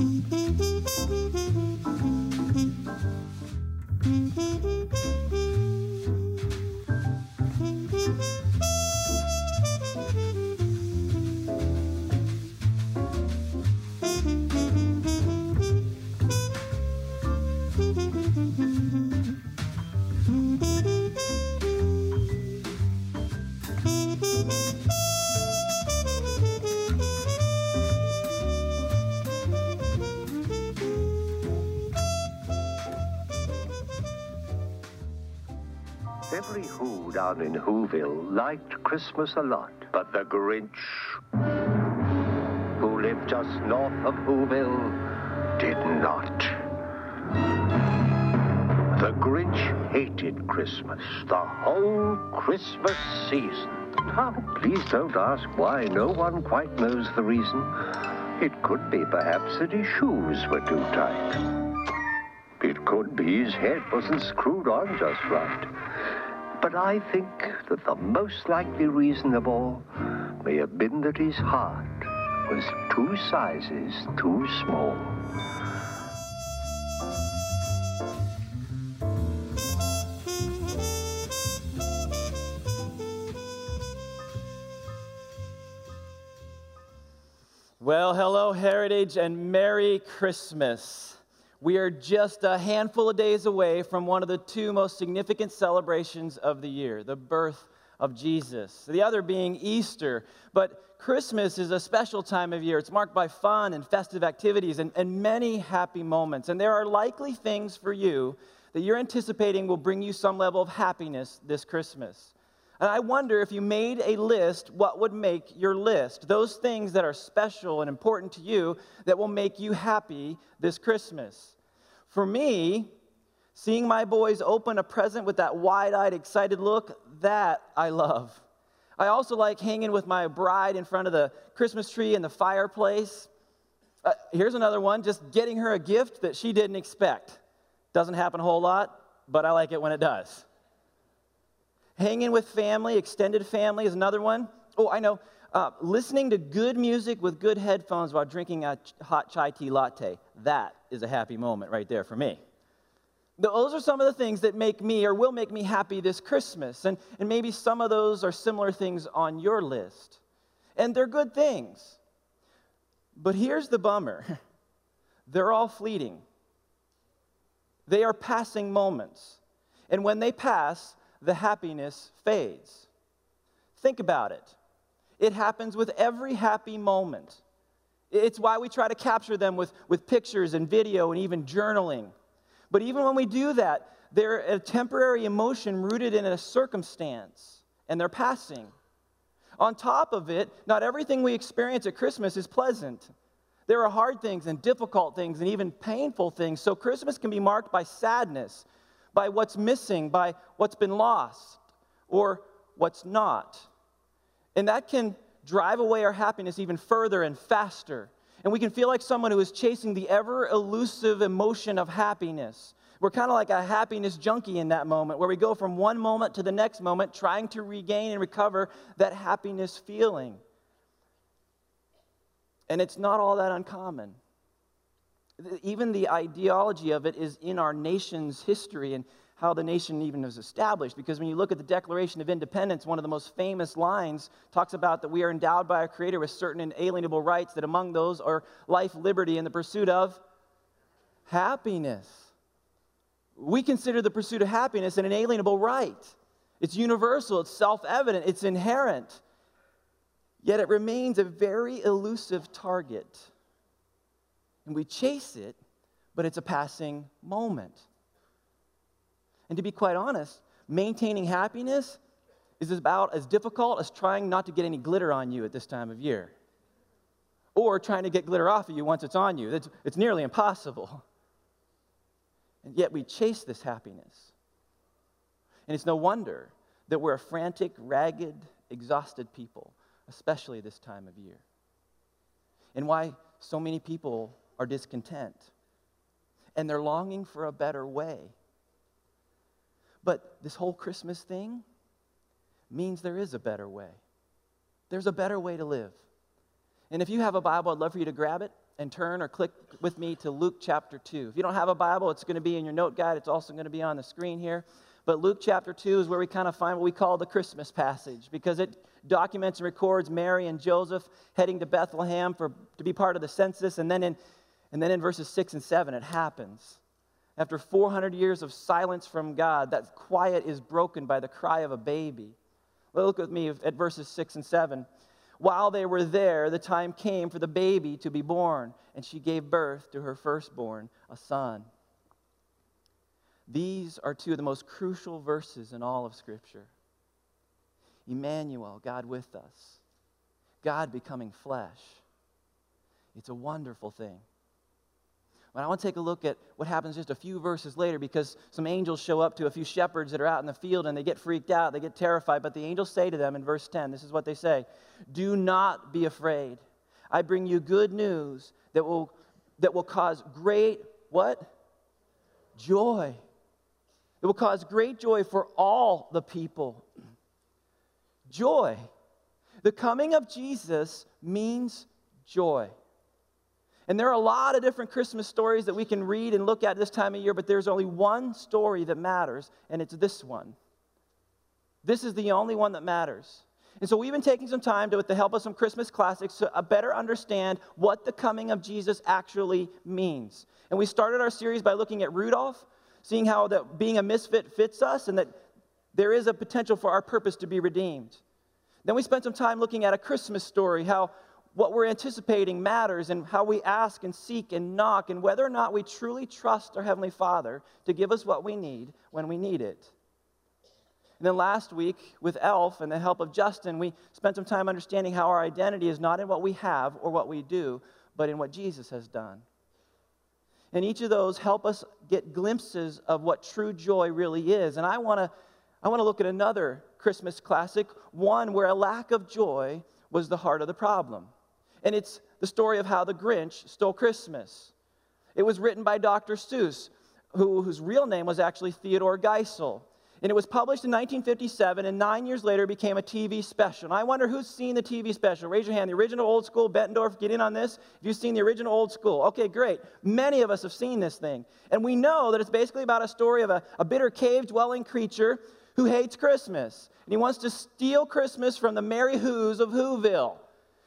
Every Down in Whoville liked Christmas a lot, but the Grinch, who lived just north of Whoville, did not. The Grinch hated Christmas, the whole Christmas season. Now, please don't ask why. No one quite knows the reason. It could be perhaps that his shoes were too tight. It could be his head wasn't screwed on just right. But I think that the most likely reason of all may have been that his heart was two sizes too small. Well, hello, Heritage, and Merry Christmas. We are just a handful of days away from one of the two most significant celebrations of the year, the birth of Jesus. The other being Easter. But Christmas is a special time of year. It's marked by fun and festive activities and, and many happy moments. And there are likely things for you that you're anticipating will bring you some level of happiness this Christmas. And I wonder if you made a list, what would make your list? Those things that are special and important to you that will make you happy this Christmas. For me, seeing my boys open a present with that wide eyed, excited look, that I love. I also like hanging with my bride in front of the Christmas tree and the fireplace. Uh, here's another one just getting her a gift that she didn't expect. Doesn't happen a whole lot, but I like it when it does. Hanging with family, extended family is another one. Oh, I know. Uh, listening to good music with good headphones while drinking a hot chai tea latte. That is a happy moment right there for me. Those are some of the things that make me or will make me happy this Christmas. And, and maybe some of those are similar things on your list. And they're good things. But here's the bummer they're all fleeting, they are passing moments. And when they pass, the happiness fades. Think about it. It happens with every happy moment. It's why we try to capture them with, with pictures and video and even journaling. But even when we do that, they're a temporary emotion rooted in a circumstance, and they're passing. On top of it, not everything we experience at Christmas is pleasant. There are hard things and difficult things and even painful things. So Christmas can be marked by sadness, by what's missing, by what's been lost, or what's not. And that can drive away our happiness even further and faster. And we can feel like someone who is chasing the ever elusive emotion of happiness. We're kind of like a happiness junkie in that moment, where we go from one moment to the next moment trying to regain and recover that happiness feeling. And it's not all that uncommon even the ideology of it is in our nation's history and how the nation even was established. Because when you look at the Declaration of Independence, one of the most famous lines talks about that we are endowed by our Creator with certain inalienable rights, that among those are life, liberty, and the pursuit of happiness. We consider the pursuit of happiness an inalienable right. It's universal, it's self evident, it's inherent. Yet it remains a very elusive target and we chase it, but it's a passing moment. And to be quite honest, maintaining happiness is about as difficult as trying not to get any glitter on you at this time of year, or trying to get glitter off of you once it's on you. It's, it's nearly impossible. And yet we chase this happiness. And it's no wonder that we're a frantic, ragged, exhausted people, especially this time of year. And why so many people are discontent and they're longing for a better way. But this whole Christmas thing means there is a better way. There's a better way to live. And if you have a Bible, I'd love for you to grab it and turn or click with me to Luke chapter 2. If you don't have a Bible, it's going to be in your note guide. It's also going to be on the screen here. But Luke chapter 2 is where we kind of find what we call the Christmas passage because it documents and records Mary and Joseph heading to Bethlehem for, to be part of the census. And then, in, and then in verses 6 and 7, it happens. After 400 years of silence from God, that quiet is broken by the cry of a baby. Look with me at verses 6 and 7. While they were there, the time came for the baby to be born, and she gave birth to her firstborn, a son. These are two of the most crucial verses in all of Scripture. Emmanuel, God with us, God becoming flesh. It's a wonderful thing. But I want to take a look at what happens just a few verses later because some angels show up to a few shepherds that are out in the field and they get freaked out, they get terrified. But the angels say to them in verse 10, this is what they say Do not be afraid. I bring you good news that will, that will cause great, what? Joy. It will cause great joy for all the people. Joy. The coming of Jesus means joy. And there are a lot of different Christmas stories that we can read and look at this time of year, but there's only one story that matters, and it's this one. This is the only one that matters. And so we've been taking some time to, with the help of some Christmas classics to uh, better understand what the coming of Jesus actually means. And we started our series by looking at Rudolph, seeing how that being a misfit fits us and that there is a potential for our purpose to be redeemed. Then we spent some time looking at a Christmas story, how what we're anticipating matters and how we ask and seek and knock and whether or not we truly trust our Heavenly Father to give us what we need when we need it. And then last week with Elf and the help of Justin, we spent some time understanding how our identity is not in what we have or what we do, but in what Jesus has done. And each of those help us get glimpses of what true joy really is. And I want to I want to look at another Christmas classic, one where a lack of joy was the heart of the problem. And it's the story of how the Grinch stole Christmas. It was written by Dr. Seuss, who, whose real name was actually Theodore Geisel. And it was published in 1957, and nine years later became a TV special. And I wonder who's seen the TV special. Raise your hand. The original old school, Bettendorf, get in on this. If you've seen the original old school, okay, great. Many of us have seen this thing. And we know that it's basically about a story of a, a bitter cave dwelling creature who hates Christmas. And he wants to steal Christmas from the merry Who's of Whoville.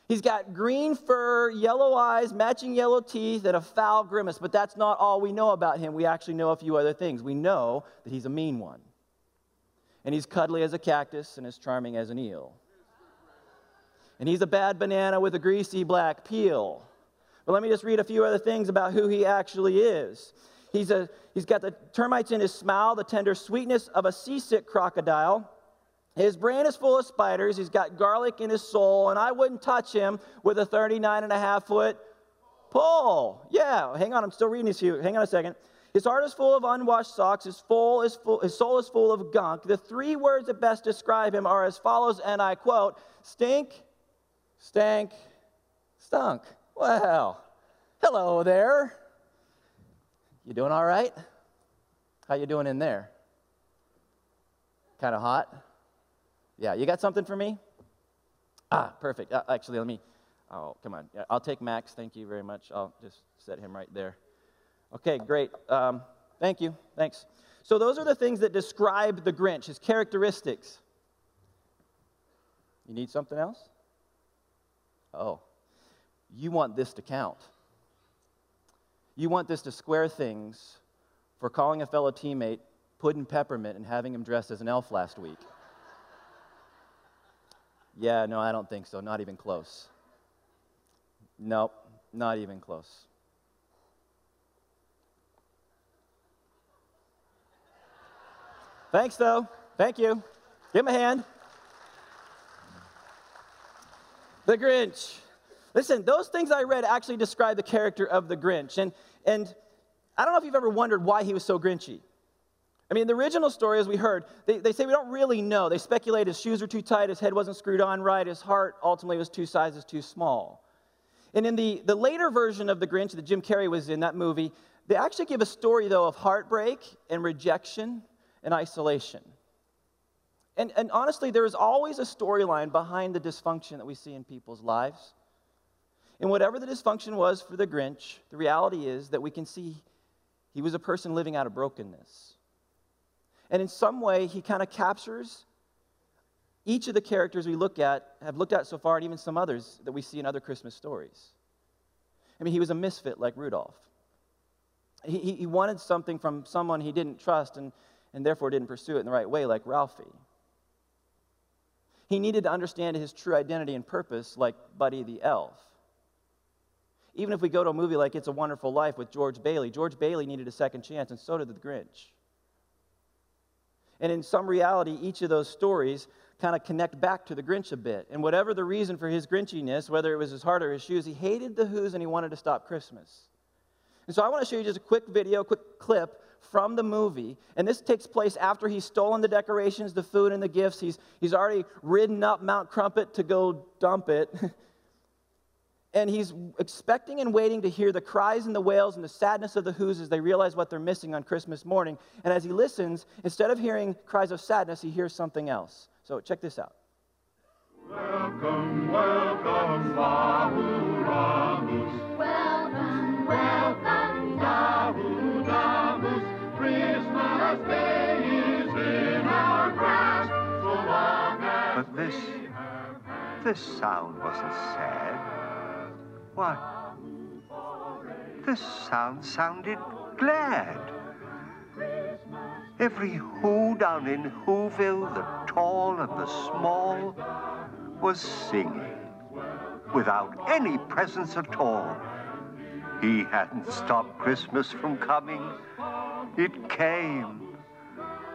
He's got green fur, yellow eyes, matching yellow teeth, and a foul grimace. But that's not all we know about him. We actually know a few other things. We know that he's a mean one. And he's cuddly as a cactus and as charming as an eel. And he's a bad banana with a greasy black peel. But let me just read a few other things about who he actually is. He's, a, he's got the termites in his smile, the tender sweetness of a seasick crocodile. His brain is full of spiders. He's got garlic in his soul, and I wouldn't touch him with a 39 and a half foot pole. Yeah, hang on, I'm still reading this you. Hang on a second. His heart is full of unwashed socks. His, full is full, his soul is full of gunk. The three words that best describe him are as follows, and I quote stink, stank, stunk. Well, hello there. You doing all right? How you doing in there? Kind of hot? Yeah, you got something for me? Ah, perfect. Uh, actually, let me. Oh, come on. I'll take Max. Thank you very much. I'll just set him right there. Okay, great. Um, thank you. Thanks. So, those are the things that describe the Grinch, his characteristics. You need something else? Oh, you want this to count. You want this to square things for calling a fellow teammate pudding peppermint and having him dressed as an elf last week. Yeah, no, I don't think so. Not even close. Nope, not even close. Thanks, though. Thank you. Give him a hand. The Grinch. Listen, those things I read actually describe the character of the Grinch. And, and I don't know if you've ever wondered why he was so grinchy. I mean, the original story, as we heard, they, they say we don't really know. They speculate his shoes were too tight, his head wasn't screwed on right, his heart ultimately was two sizes too small. And in the, the later version of The Grinch that Jim Carrey was in, that movie, they actually give a story, though, of heartbreak and rejection and isolation. And, and honestly, there is always a storyline behind the dysfunction that we see in people's lives. And whatever the dysfunction was for the Grinch, the reality is that we can see he was a person living out of brokenness. And in some way, he kind of captures each of the characters we look at, have looked at so far, and even some others that we see in other Christmas stories. I mean, he was a misfit like Rudolph. He, he wanted something from someone he didn't trust and, and therefore didn't pursue it in the right way, like Ralphie. He needed to understand his true identity and purpose, like Buddy the elf. Even if we go to a movie like It's a Wonderful Life with George Bailey, George Bailey needed a second chance, and so did the Grinch. And in some reality, each of those stories kind of connect back to the Grinch a bit. And whatever the reason for his Grinchiness, whether it was his heart or his shoes, he hated the Who's and he wanted to stop Christmas. And so I want to show you just a quick video, quick clip from the movie. And this takes place after he's stolen the decorations, the food, and the gifts. He's, he's already ridden up Mount Crumpet to go dump it. and he's expecting and waiting to hear the cries and the wails and the sadness of the Who's as they realize what they're missing on Christmas morning. And as he listens, instead of hearing cries of sadness, he hears something else. So check this out. Welcome, welcome, Wahoo Welcome, welcome, Dahu Christmas Day is in our grasp. So long as but this, this sound wasn't sad. What? the sound sounded glad. Every who down in Whoville, the tall and the small, was singing without any presents at all. He hadn't stopped Christmas from coming. It came.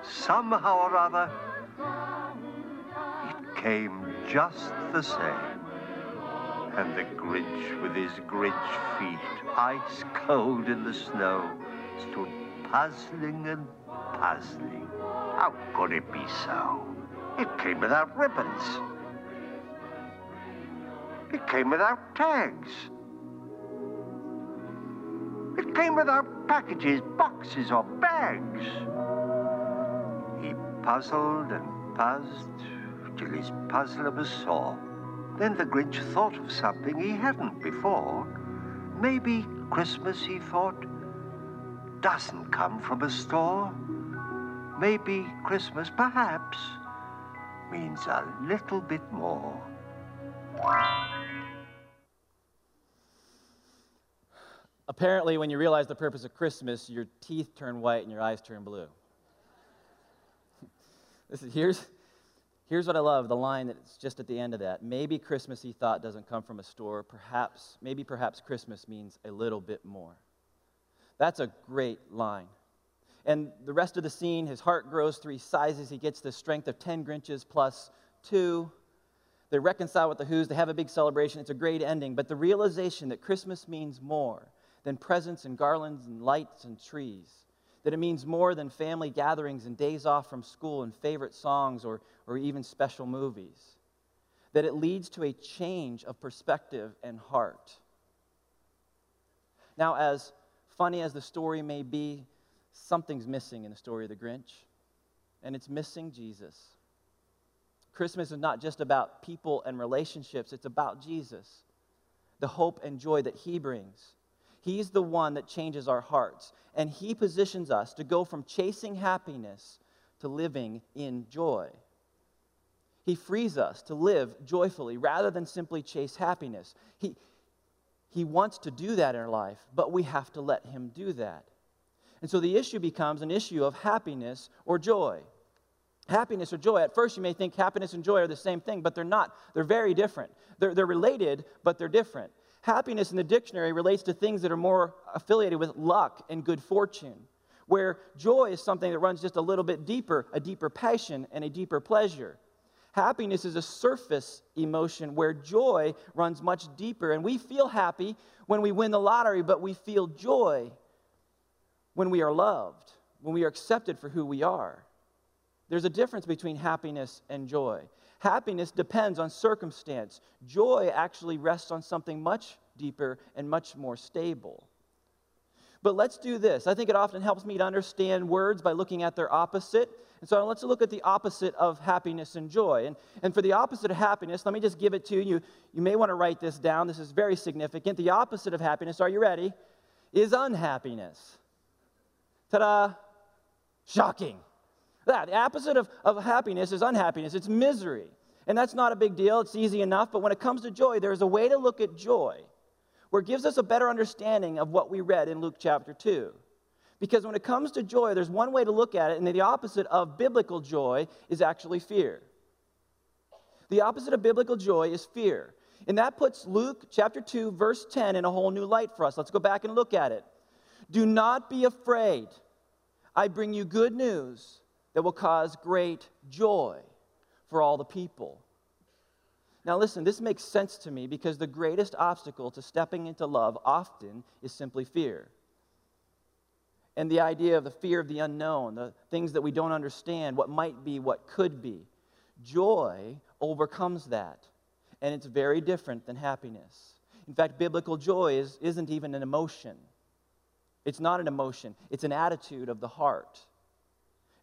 Somehow or other, it came just the same. And the Grinch, with his Grinch feet, ice cold in the snow, stood puzzling and puzzling. How could it be so? It came without ribbons. It came without tags. It came without packages, boxes, or bags. He puzzled and puzzled till his puzzler was sore. Then the Grinch thought of something he hadn't before. Maybe Christmas, he thought, doesn't come from a store. Maybe Christmas, perhaps, means a little bit more. Apparently, when you realize the purpose of Christmas, your teeth turn white and your eyes turn blue. is, here's, here's what I love the line that's just at the end of that. Maybe Christmas, he thought, doesn't come from a store. Perhaps, maybe perhaps Christmas means a little bit more. That's a great line. And the rest of the scene, his heart grows three sizes. He gets the strength of 10 Grinches plus two. They reconcile with the Who's. They have a big celebration. It's a great ending. But the realization that Christmas means more than presents and garlands and lights and trees, that it means more than family gatherings and days off from school and favorite songs or, or even special movies, that it leads to a change of perspective and heart. Now, as funny as the story may be, something's missing in the story of the Grinch, and it's missing Jesus. Christmas is not just about people and relationships, it's about Jesus, the hope and joy that He brings. He's the one that changes our hearts, and He positions us to go from chasing happiness to living in joy. He frees us to live joyfully rather than simply chase happiness. He, he wants to do that in our life, but we have to let Him do that. And so the issue becomes an issue of happiness or joy. Happiness or joy. At first, you may think happiness and joy are the same thing, but they're not. They're very different. They're, they're related, but they're different. Happiness in the dictionary relates to things that are more affiliated with luck and good fortune, where joy is something that runs just a little bit deeper, a deeper passion and a deeper pleasure. Happiness is a surface emotion where joy runs much deeper. And we feel happy when we win the lottery, but we feel joy when we are loved, when we are accepted for who we are. There's a difference between happiness and joy. Happiness depends on circumstance, joy actually rests on something much deeper and much more stable. But let's do this. I think it often helps me to understand words by looking at their opposite And so let's look at the opposite of happiness and joy. And, and for the opposite of happiness, let me just give it to you. You may want to write this down. This is very significant. The opposite of happiness, are you ready? Is unhappiness. Ta da! Shocking. That, the opposite of, of happiness is unhappiness, it's misery. And that's not a big deal, it's easy enough. But when it comes to joy, there's a way to look at joy where it gives us a better understanding of what we read in Luke chapter 2. Because when it comes to joy, there's one way to look at it, and the opposite of biblical joy is actually fear. The opposite of biblical joy is fear. And that puts Luke chapter 2, verse 10 in a whole new light for us. Let's go back and look at it. Do not be afraid. I bring you good news that will cause great joy for all the people. Now, listen, this makes sense to me because the greatest obstacle to stepping into love often is simply fear. And the idea of the fear of the unknown, the things that we don't understand, what might be, what could be. Joy overcomes that. And it's very different than happiness. In fact, biblical joy is, isn't even an emotion. It's not an emotion, it's an attitude of the heart.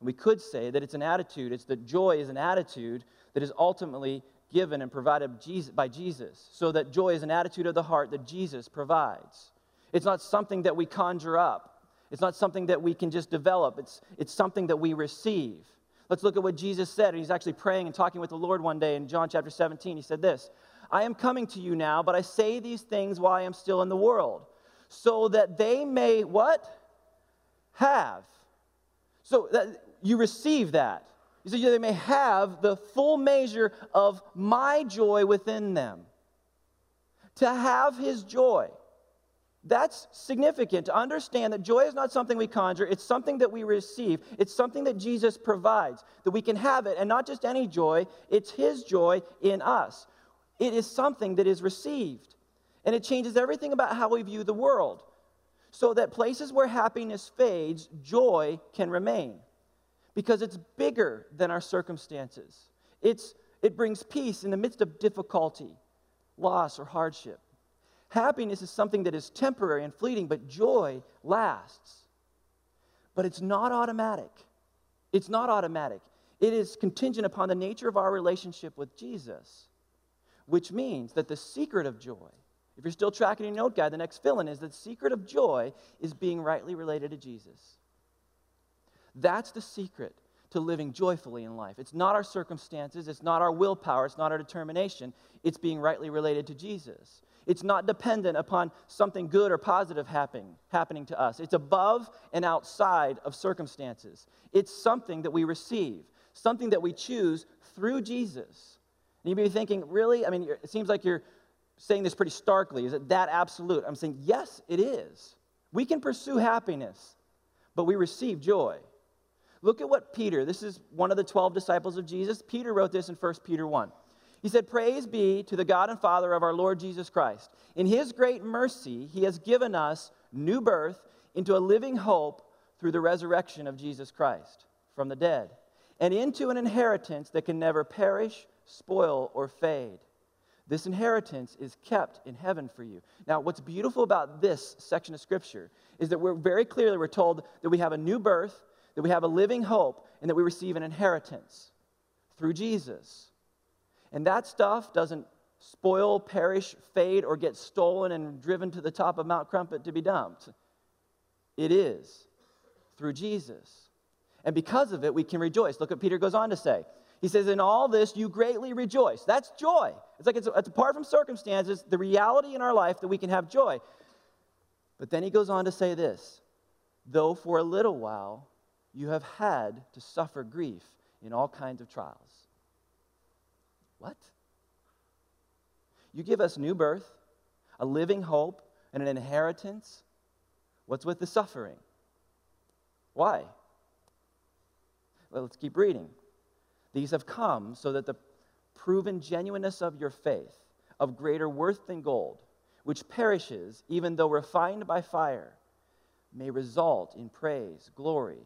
We could say that it's an attitude, it's that joy is an attitude that is ultimately given and provided by Jesus, so that joy is an attitude of the heart that Jesus provides. It's not something that we conjure up, it's not something that we can just develop, it's, it's something that we receive. Let's look at what Jesus said. He's actually praying and talking with the Lord one day in John chapter 17. He said this I am coming to you now, but I say these things while I am still in the world, so that they may what? Have. So that you receive that. He said, They may have the full measure of my joy within them. To have his joy. That's significant to understand that joy is not something we conjure, it's something that we receive. It's something that Jesus provides, that we can have it, and not just any joy, it's His joy in us. It is something that is received, and it changes everything about how we view the world. So that places where happiness fades, joy can remain because it's bigger than our circumstances. It's, it brings peace in the midst of difficulty, loss, or hardship. Happiness is something that is temporary and fleeting, but joy lasts. But it's not automatic. It's not automatic. It is contingent upon the nature of our relationship with Jesus, which means that the secret of joy, if you're still tracking your note guide, the next fill in is that the secret of joy is being rightly related to Jesus. That's the secret to living joyfully in life. It's not our circumstances, it's not our willpower, it's not our determination. It's being rightly related to Jesus. It's not dependent upon something good or positive happening, happening to us. It's above and outside of circumstances. It's something that we receive, something that we choose through Jesus. And you may be thinking, really? I mean, it seems like you're saying this pretty starkly. Is it that absolute? I'm saying, yes, it is. We can pursue happiness, but we receive joy. Look at what Peter, this is one of the 12 disciples of Jesus. Peter wrote this in 1 Peter 1. He said, Praise be to the God and Father of our Lord Jesus Christ. In his great mercy, he has given us new birth into a living hope through the resurrection of Jesus Christ from the dead, and into an inheritance that can never perish, spoil, or fade. This inheritance is kept in heaven for you. Now, what's beautiful about this section of Scripture is that we're very clearly we're told that we have a new birth that we have a living hope, and that we receive an inheritance through Jesus. And that stuff doesn't spoil, perish, fade, or get stolen and driven to the top of Mount Crumpet to be dumped. It is through Jesus. And because of it, we can rejoice. Look what Peter goes on to say. He says, In all this, you greatly rejoice. That's joy. It's like it's, it's apart from circumstances, the reality in our life that we can have joy. But then he goes on to say this though for a little while you have had to suffer grief in all kinds of trials. What? You give us new birth, a living hope, and an inheritance. What's with the suffering? Why? Well, let's keep reading. These have come so that the proven genuineness of your faith, of greater worth than gold, which perishes even though refined by fire, may result in praise, glory,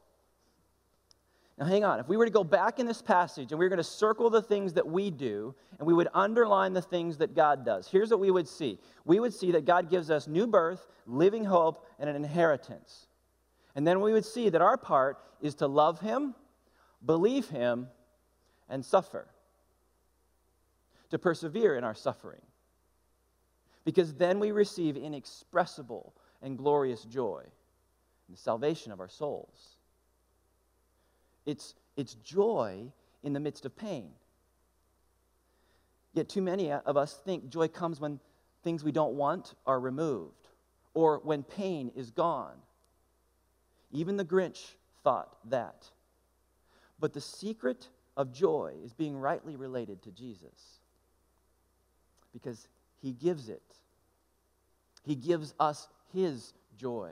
Now, hang on. If we were to go back in this passage and we were going to circle the things that we do and we would underline the things that God does, here's what we would see. We would see that God gives us new birth, living hope, and an inheritance. And then we would see that our part is to love Him, believe Him, and suffer. To persevere in our suffering because then we receive inexpressible and glorious joy, the salvation of our souls. It's, it's joy in the midst of pain. Yet, too many of us think joy comes when things we don't want are removed or when pain is gone. Even the Grinch thought that. But the secret of joy is being rightly related to Jesus because he gives it. He gives us His joy.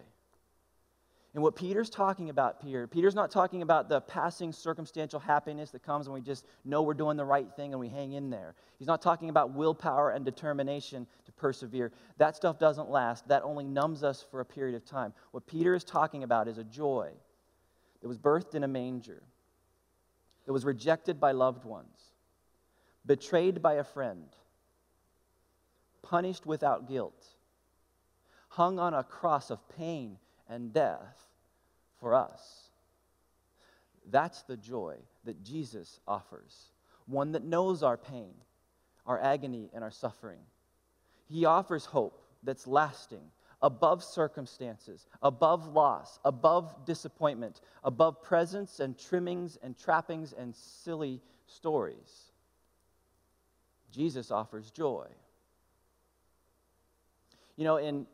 And what Peter's talking about here, Peter's not talking about the passing circumstantial happiness that comes when we just know we're doing the right thing and we hang in there. He's not talking about willpower and determination to persevere. That stuff doesn't last, that only numbs us for a period of time. What Peter is talking about is a joy that was birthed in a manger, that was rejected by loved ones, betrayed by a friend punished without guilt, hung on a cross of pain and death for us. That's the joy that Jesus offers, one that knows our pain, our agony, and our suffering. He offers hope that's lasting, above circumstances, above loss, above disappointment, above presents and trimmings and trappings and silly stories. Jesus offers joy. You know, in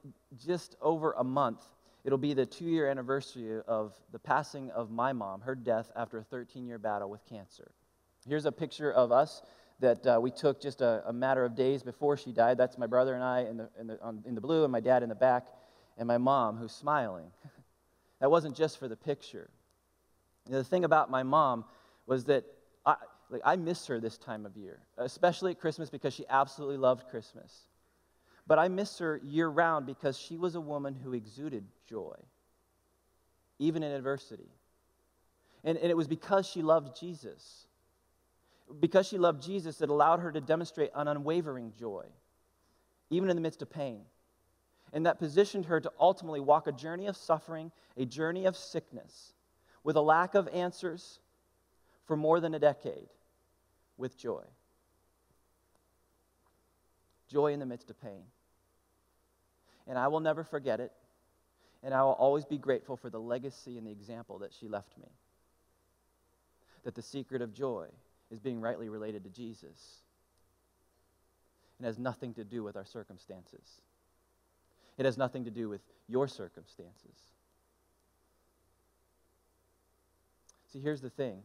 just over a month, it'll be the two year anniversary of the passing of my mom, her death after a 13 year battle with cancer. Here's a picture of us that uh, we took just a, a, matter of days before she died. That's my brother and I in the, in, the, on, in the blue, and my dad in the back, and my mom who's smiling. that wasn't just for the picture. You know, the thing about my mom was that I, like, I miss her this time of year, especially at Christmas because she absolutely loved Christmas. But I miss her year round because she was a woman who exuded joy, even in adversity. And, and it was because she loved Jesus. Because she loved Jesus, it allowed her to demonstrate an unwavering joy, even in the midst of pain. And that positioned her to ultimately walk a journey of suffering, a journey of sickness, with a lack of answers for more than a decade, with joy. Joy in the midst of pain and I will never forget it. And I will always be grateful for the legacy and the example that she left me. That the secret of joy is being rightly related to Jesus and has nothing to do with our circumstances. It has nothing to do with your circumstances. See, here's the thing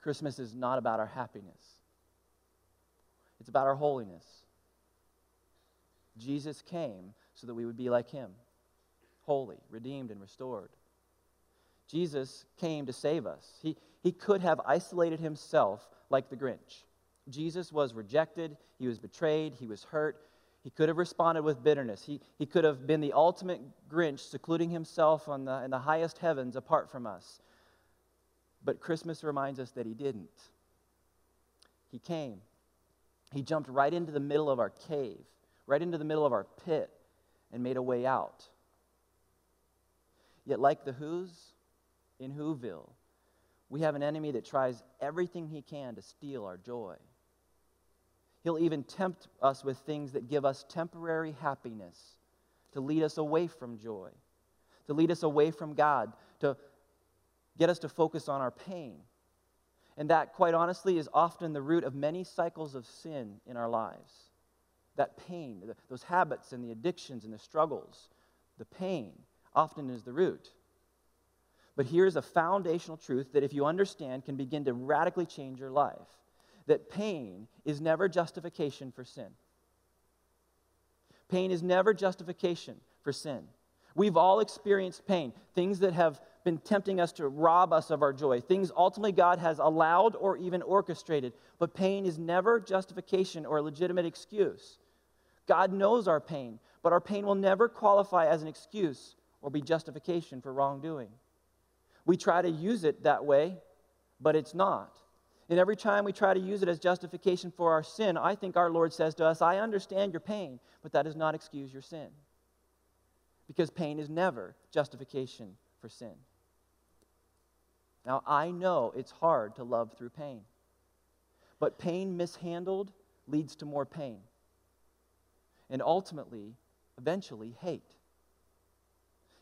Christmas is not about our happiness, it's about our holiness. Jesus came so that we would be like him holy, redeemed, and restored. Jesus came to save us. He, he could have isolated himself like the Grinch. Jesus was rejected, he was betrayed, he was hurt. He could have responded with bitterness. He, he could have been the ultimate Grinch, secluding himself on the, in the highest heavens apart from us. But Christmas reminds us that he didn't. He came. He jumped right into the middle of our cave, right into the middle of our pit, and made a way out. Yet, like the Who's in Whoville, we have an enemy that tries everything he can to steal our joy. He'll even tempt us with things that give us temporary happiness, to lead us away from joy, to lead us away from God, to get us to focus on our pain. And that, quite honestly, is often the root of many cycles of sin in our lives that pain, those habits and the addictions and the struggles, the pain often is the root. But here's a foundational truth that, if you understand, can begin to radically change your life that pain is never justification for sin. Pain is never justification for sin. We've all experienced pain, things that have been tempting us to rob us of our joy, things ultimately God has allowed or even orchestrated. But pain is never justification or a legitimate excuse. God knows our pain, but our pain will never qualify as an excuse or be justification for wrongdoing. We try to use it that way, but it's not. And every time we try to use it as justification for our sin, I think our Lord says to us, I understand your pain, but that does not excuse your sin. Because pain is never justification for sin. Now, I know it's hard to love through pain, but pain mishandled leads to more pain. And ultimately, eventually, hate.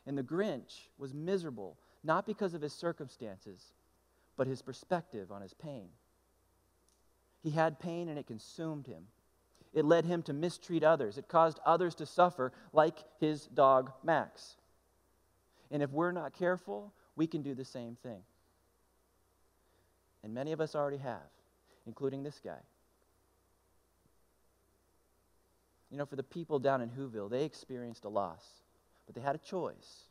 And the Grinch was miserable, not because of his circumstances, but his perspective on his pain. He had pain and it consumed him. It led him to mistreat others. It caused others to suffer, like his dog Max. And if we're not careful, we can do the same thing. And many of us already have, including this guy. You know, for the people down in Whoville, they experienced a loss, but they had a choice.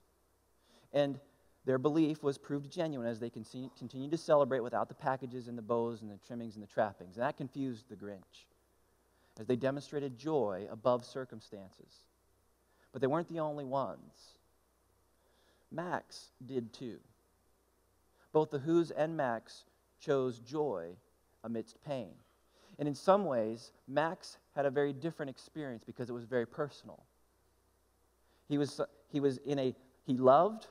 And their belief was proved genuine as they continued to celebrate without the packages and the bows and the trimmings and the trappings. And that confused the Grinch as they demonstrated joy above circumstances. But they weren't the only ones. Max did too. Both the Who's and Max chose joy amidst pain. And in some ways, Max had a very different experience because it was very personal. He was, he was in a, he loved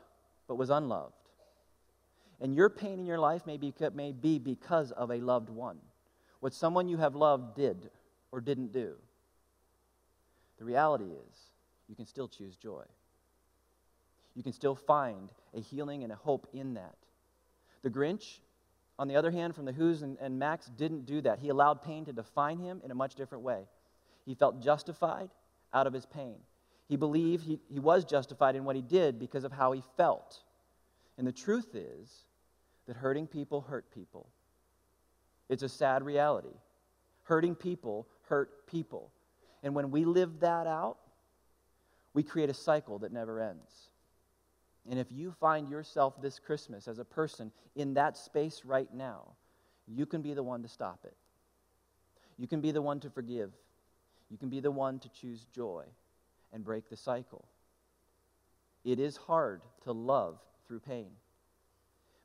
but was unloved. And your pain in your life may be, may be because of a loved one, what someone you have loved did or didn't do. The reality is, you can still choose joy. You can still find a healing and a hope in that. The Grinch, on the other hand, from the Who's and, and Max, didn't do that. He allowed pain to define him in a much different way. He felt justified out of his pain. He believed he, he was justified in what he did because of how he felt. And the truth is that hurting people hurt people. It's a sad reality. Hurting people hurt people. And when we live that out, we create a cycle that never ends. And if you find yourself this Christmas as a person in that space right now, you can be the one to stop it. You can be the one to forgive. You can be the one to choose joy and break the cycle. It is hard to love through pain.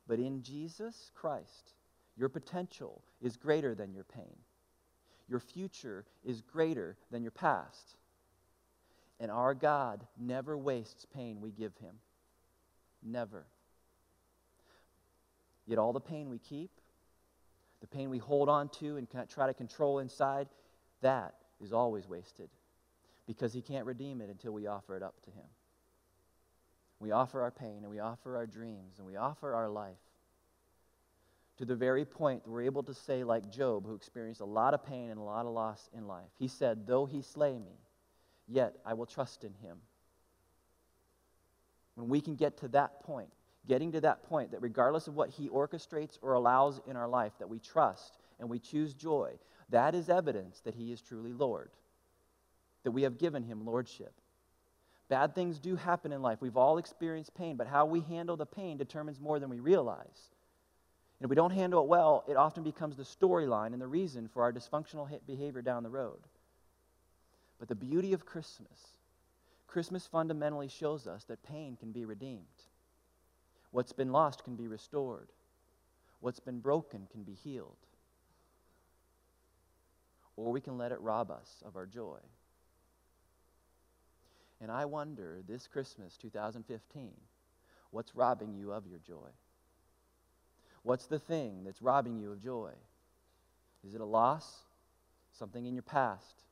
But in Jesus Christ, your potential is greater than your pain. Your future is greater than your past. And our God never wastes pain we give him. Never. Yet all the pain we keep, the pain we hold on to and try to control inside, that is always wasted because he can't redeem it until we offer it up to him. We offer our pain and we offer our dreams and we offer our life to the very point that we're able to say, like Job, who experienced a lot of pain and a lot of loss in life, he said, Though he slay me, yet I will trust in him. When we can get to that point, getting to that point that regardless of what he orchestrates or allows in our life, that we trust and we choose joy, that is evidence that he is truly Lord that we have given him lordship. Bad things do happen in life. We've all experienced pain, but how we handle the pain determines more than we realize. And if we don't handle it well, it often becomes the storyline and the reason for our dysfunctional behavior down the road. But the beauty of Christmas, Christmas fundamentally shows us that pain can be redeemed. What's been lost can be restored. What's been broken can be healed. Or we can let it rob us of our joy. And I wonder this Christmas 2015, what's robbing you of your joy? What's the thing that's robbing you of joy? Is it a loss? Something in your past?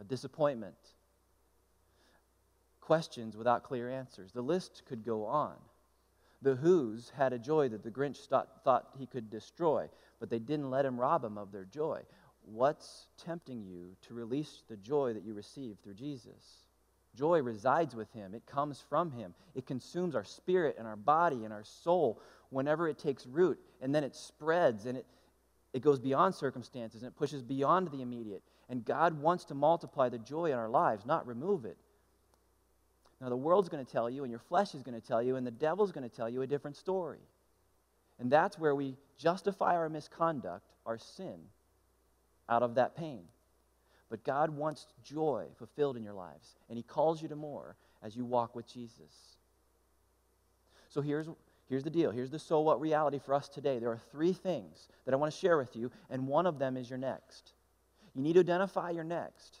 A disappointment? Questions without clear answers. The list could go on. The Who's had a joy that the Grinch thought, he could destroy, but they didn't let him rob him of their joy. What's tempting you to release the joy that you received through Jesus? Joy resides with Him, it comes from Him. It consumes our spirit and our body and our soul whenever it takes root, and then it spreads and it, it goes beyond circumstances and it pushes beyond the immediate. And God wants to multiply the joy in our lives, not remove it. Now, the world's going to tell you, and your flesh is going to tell you, and the devil's going to tell you a different story. And that's where we justify our misconduct, our sin, out of that pain. But God wants joy fulfilled in your lives, and He calls you to more as you walk with Jesus. So here's, here's the deal. Here's the so what reality for us today. There are three things that I want to share with you, and one of them is your next. You need to identify your next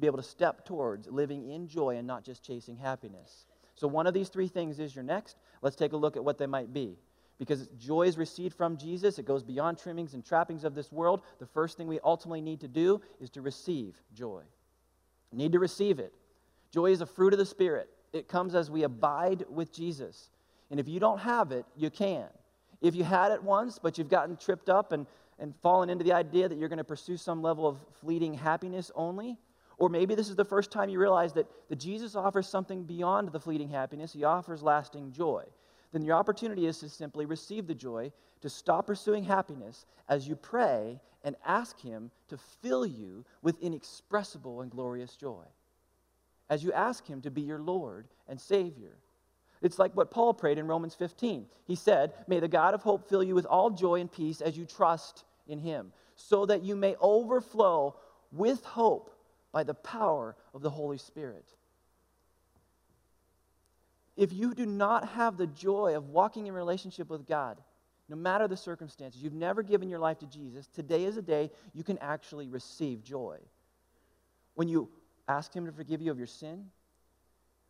to be able to step towards living in joy and not just chasing happiness. So, one of these three things is your next. Let's take a look at what they might be. Because joy is received from Jesus, it goes beyond trimmings and trappings of this world. The first thing we ultimately need to do is to receive joy. Need to receive it. Joy is a fruit of the Spirit, it comes as we abide with Jesus. And if you don't have it, you can. If you had it once, but you've gotten tripped up and, and fallen into the idea that you're going to pursue some level of fleeting happiness only, or maybe this is the first time you realize that, that Jesus offers something beyond the fleeting happiness, he offers lasting joy. Then your opportunity is to simply receive the joy, to stop pursuing happiness as you pray and ask him to fill you with inexpressible and glorious joy. As you ask him to be your Lord and Savior. It's like what Paul prayed in Romans 15. He said, May the God of hope fill you with all joy and peace as you trust in him, so that you may overflow with hope by the power of the Holy Spirit. If you do not have the joy of walking in relationship with God, no matter the circumstances, you've never given your life to Jesus, today is a day you can actually receive joy. When you ask Him to forgive you of your sin,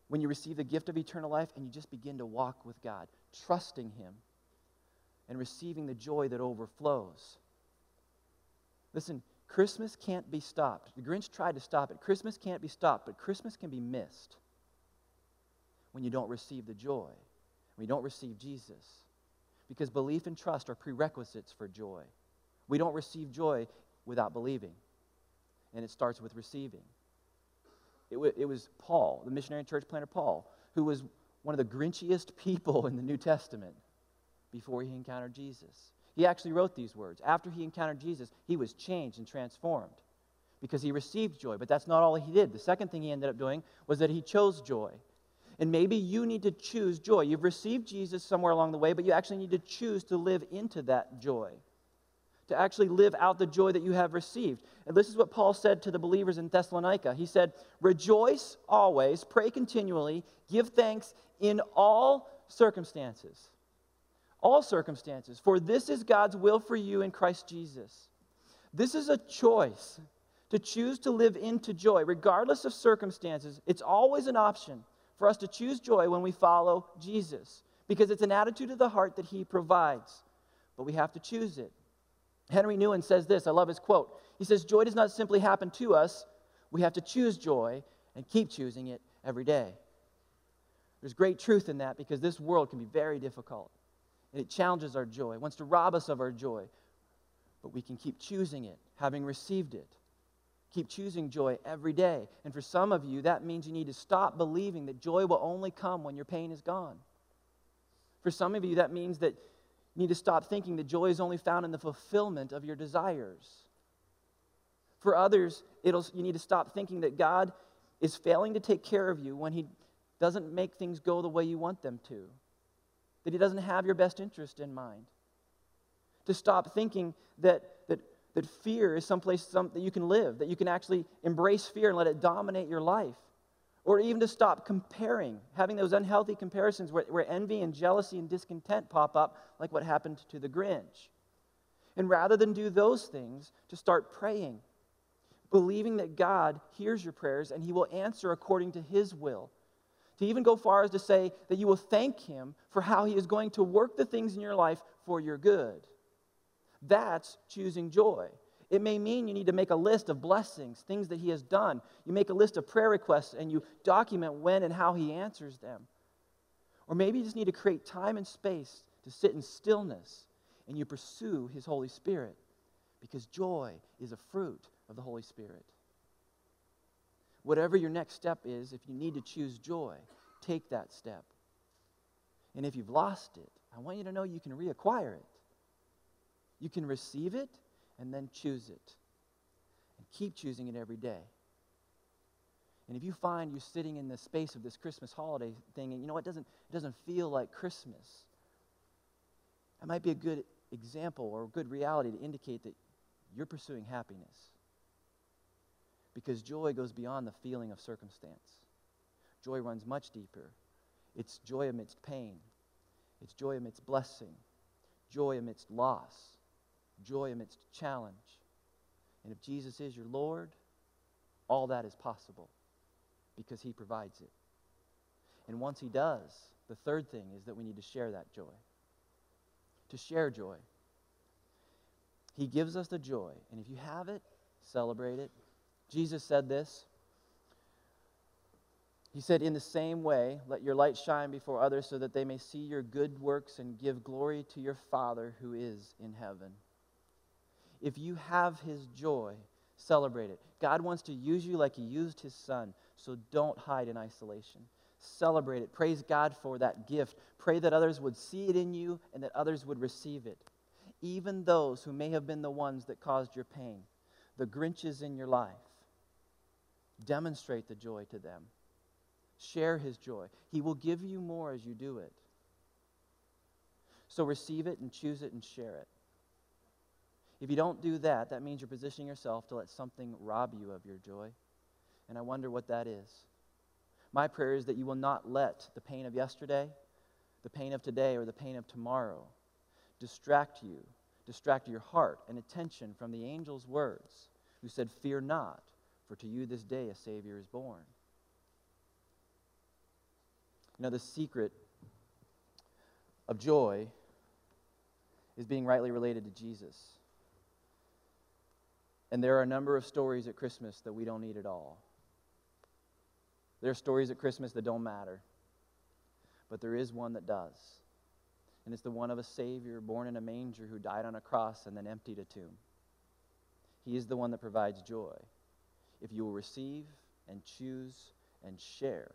when you receive the gift of eternal life and you just begin to walk with God, trusting Him and receiving the joy that overflows. Listen, Christmas can't be stopped. The Grinch tried to stop it. Christmas can't be stopped, but Christmas can be missed when you don't receive the joy, when you don't receive Jesus. Because belief and trust are prerequisites for joy. We don't receive joy without believing, and it starts with receiving. It, w- it was Paul, the missionary and church planter Paul, who was one of the grinchiest people in the New Testament before he encountered Jesus. He actually wrote these words. After he encountered Jesus, he was changed and transformed because he received joy. But that's not all he did. The second thing he ended up doing was that he chose joy. And maybe you need to choose joy. You've received Jesus somewhere along the way, but you actually need to choose to live into that joy, to actually live out the joy that you have received. And this is what Paul said to the believers in Thessalonica. He said, Rejoice always, pray continually, give thanks in all circumstances all circumstances, for this is God's will for you in Christ Jesus. This is a choice to choose to live into joy, regardless of circumstances. It's always an option for us to choose joy when we follow Jesus, because it's an attitude of the heart that He provides. But we have to choose it. Henry Nouwen says this I love his quote. He says, Joy does not simply happen to us, we have to choose joy and keep choosing it every day. There's great truth in that because this world can be very difficult. And it challenges our joy, wants to rob us of our joy. But we can keep choosing it, having received it. Keep choosing joy every day. And for some of you, that means you need to stop believing that joy will only come when your pain is gone. For some of you, that means that you need to stop thinking that joy is only found in the fulfillment of your desires. For others, it'll, you need to stop thinking that God is failing to take care of you when He doesn't make things go the way you want them to that He doesn't have your best interest in mind. To stop thinking that, that, that fear is someplace some, that you can live, that you can actually embrace fear and let it dominate your life. Or even to stop comparing, having those unhealthy comparisons where, where envy and jealousy and discontent pop up, like what happened to the Grinch. And rather than do those things, to start praying, believing that God hears your prayers and He will answer according to His will to even go far as to say that you will thank Him for how He is going to work the things in your life for your good. That's choosing joy. It may mean you need to make a list of blessings, things that He has done. You make a list of prayer requests and you document when and how He answers them. Or maybe you just need to create time and space to sit in stillness and you pursue His Holy Spirit because joy is a fruit of the Holy Spirit. Whatever your next step is, if you need to choose joy, take that step. And if you've lost it, I want you to know you can reacquire it. You can receive it and then choose it. And keep choosing it every day. And if you find you're sitting in the space of this Christmas holiday thing and you know it doesn't it doesn't feel like Christmas, that might be a good example or a good reality to indicate that you're pursuing happiness Because joy goes beyond the feeling of circumstance. Joy runs much deeper. It's joy amidst pain, it's joy amidst blessing, joy amidst loss, joy amidst challenge. And if Jesus is your Lord, all that is possible because he provides it. And once he does, the third thing is that we need to share that joy. To share joy. He gives us the joy. And if you have it, celebrate it. Jesus said this. He said, In the same way, let your light shine before others so that they may see your good works and give glory to your Father who is in heaven. If you have his joy, celebrate it. God wants to use you like he used his son, so don't hide in isolation. Celebrate it. Praise God for that gift. Pray that others would see it in you and that others would receive it. Even those who may have been the ones that caused your pain, the Grinches in your life. Demonstrate the joy to them. Share his joy. He will give you more as you do it. So receive it and choose it and share it. If you don't do that, that means you're positioning yourself to let something rob you of your joy. And I wonder what that is. My prayer is that you will not let the pain of yesterday, the pain of today, or the pain of tomorrow distract you, distract your heart and attention from the angel's words who said, Fear not, for to you this day a Savior is born. Now, the secret of joy is being rightly related to Jesus. And there are a number of stories at Christmas that we don't need at all. There are stories at Christmas that don't matter, but there is one that does. And it's the one of a Savior born in a manger who died on a cross and then emptied a tomb. He is the one that provides joy. If you will receive and choose and share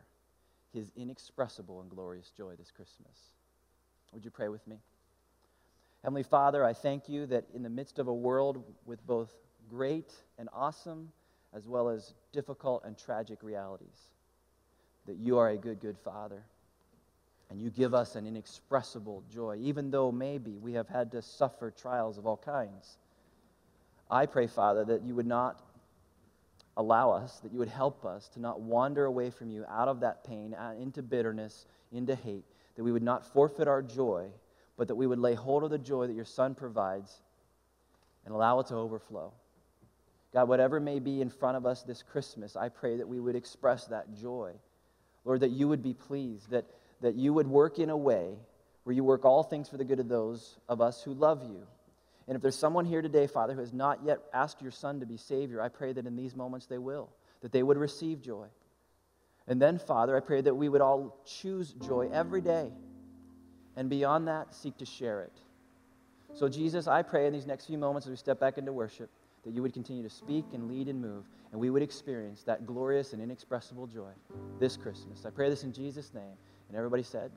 his inexpressible and glorious joy this Christmas. Would you pray with me? Heavenly Father, I thank you that in the midst of a world with both great and awesome, as well as difficult and tragic realities, that you are a good, good Father. And you give us an inexpressible joy, even though maybe we have had to suffer trials of all kinds. I pray, Father, that you would not allow us, that you would help us to not wander away from you out of that pain, into bitterness, into hate, that we would not forfeit our joy, but that we would lay hold of the joy that your Son provides and allow it to overflow. God, whatever may be in front of us this Christmas, I pray that we would express that joy. Lord, that you would be pleased, that, that you would work in a way where you work all things for the good of those of us who love you. And if there's someone here today, Father, who has not yet asked your Son to be Savior, I pray that in these moments they will, that they would receive joy. And then, Father, I pray that we would all choose joy every day. And beyond that, seek to share it. So, Jesus, I pray in these next few moments as we step back into worship that you would continue to speak and lead and move, and we would experience that glorious and inexpressible joy this Christmas. I pray this in Jesus' name. And everybody said,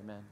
Amen.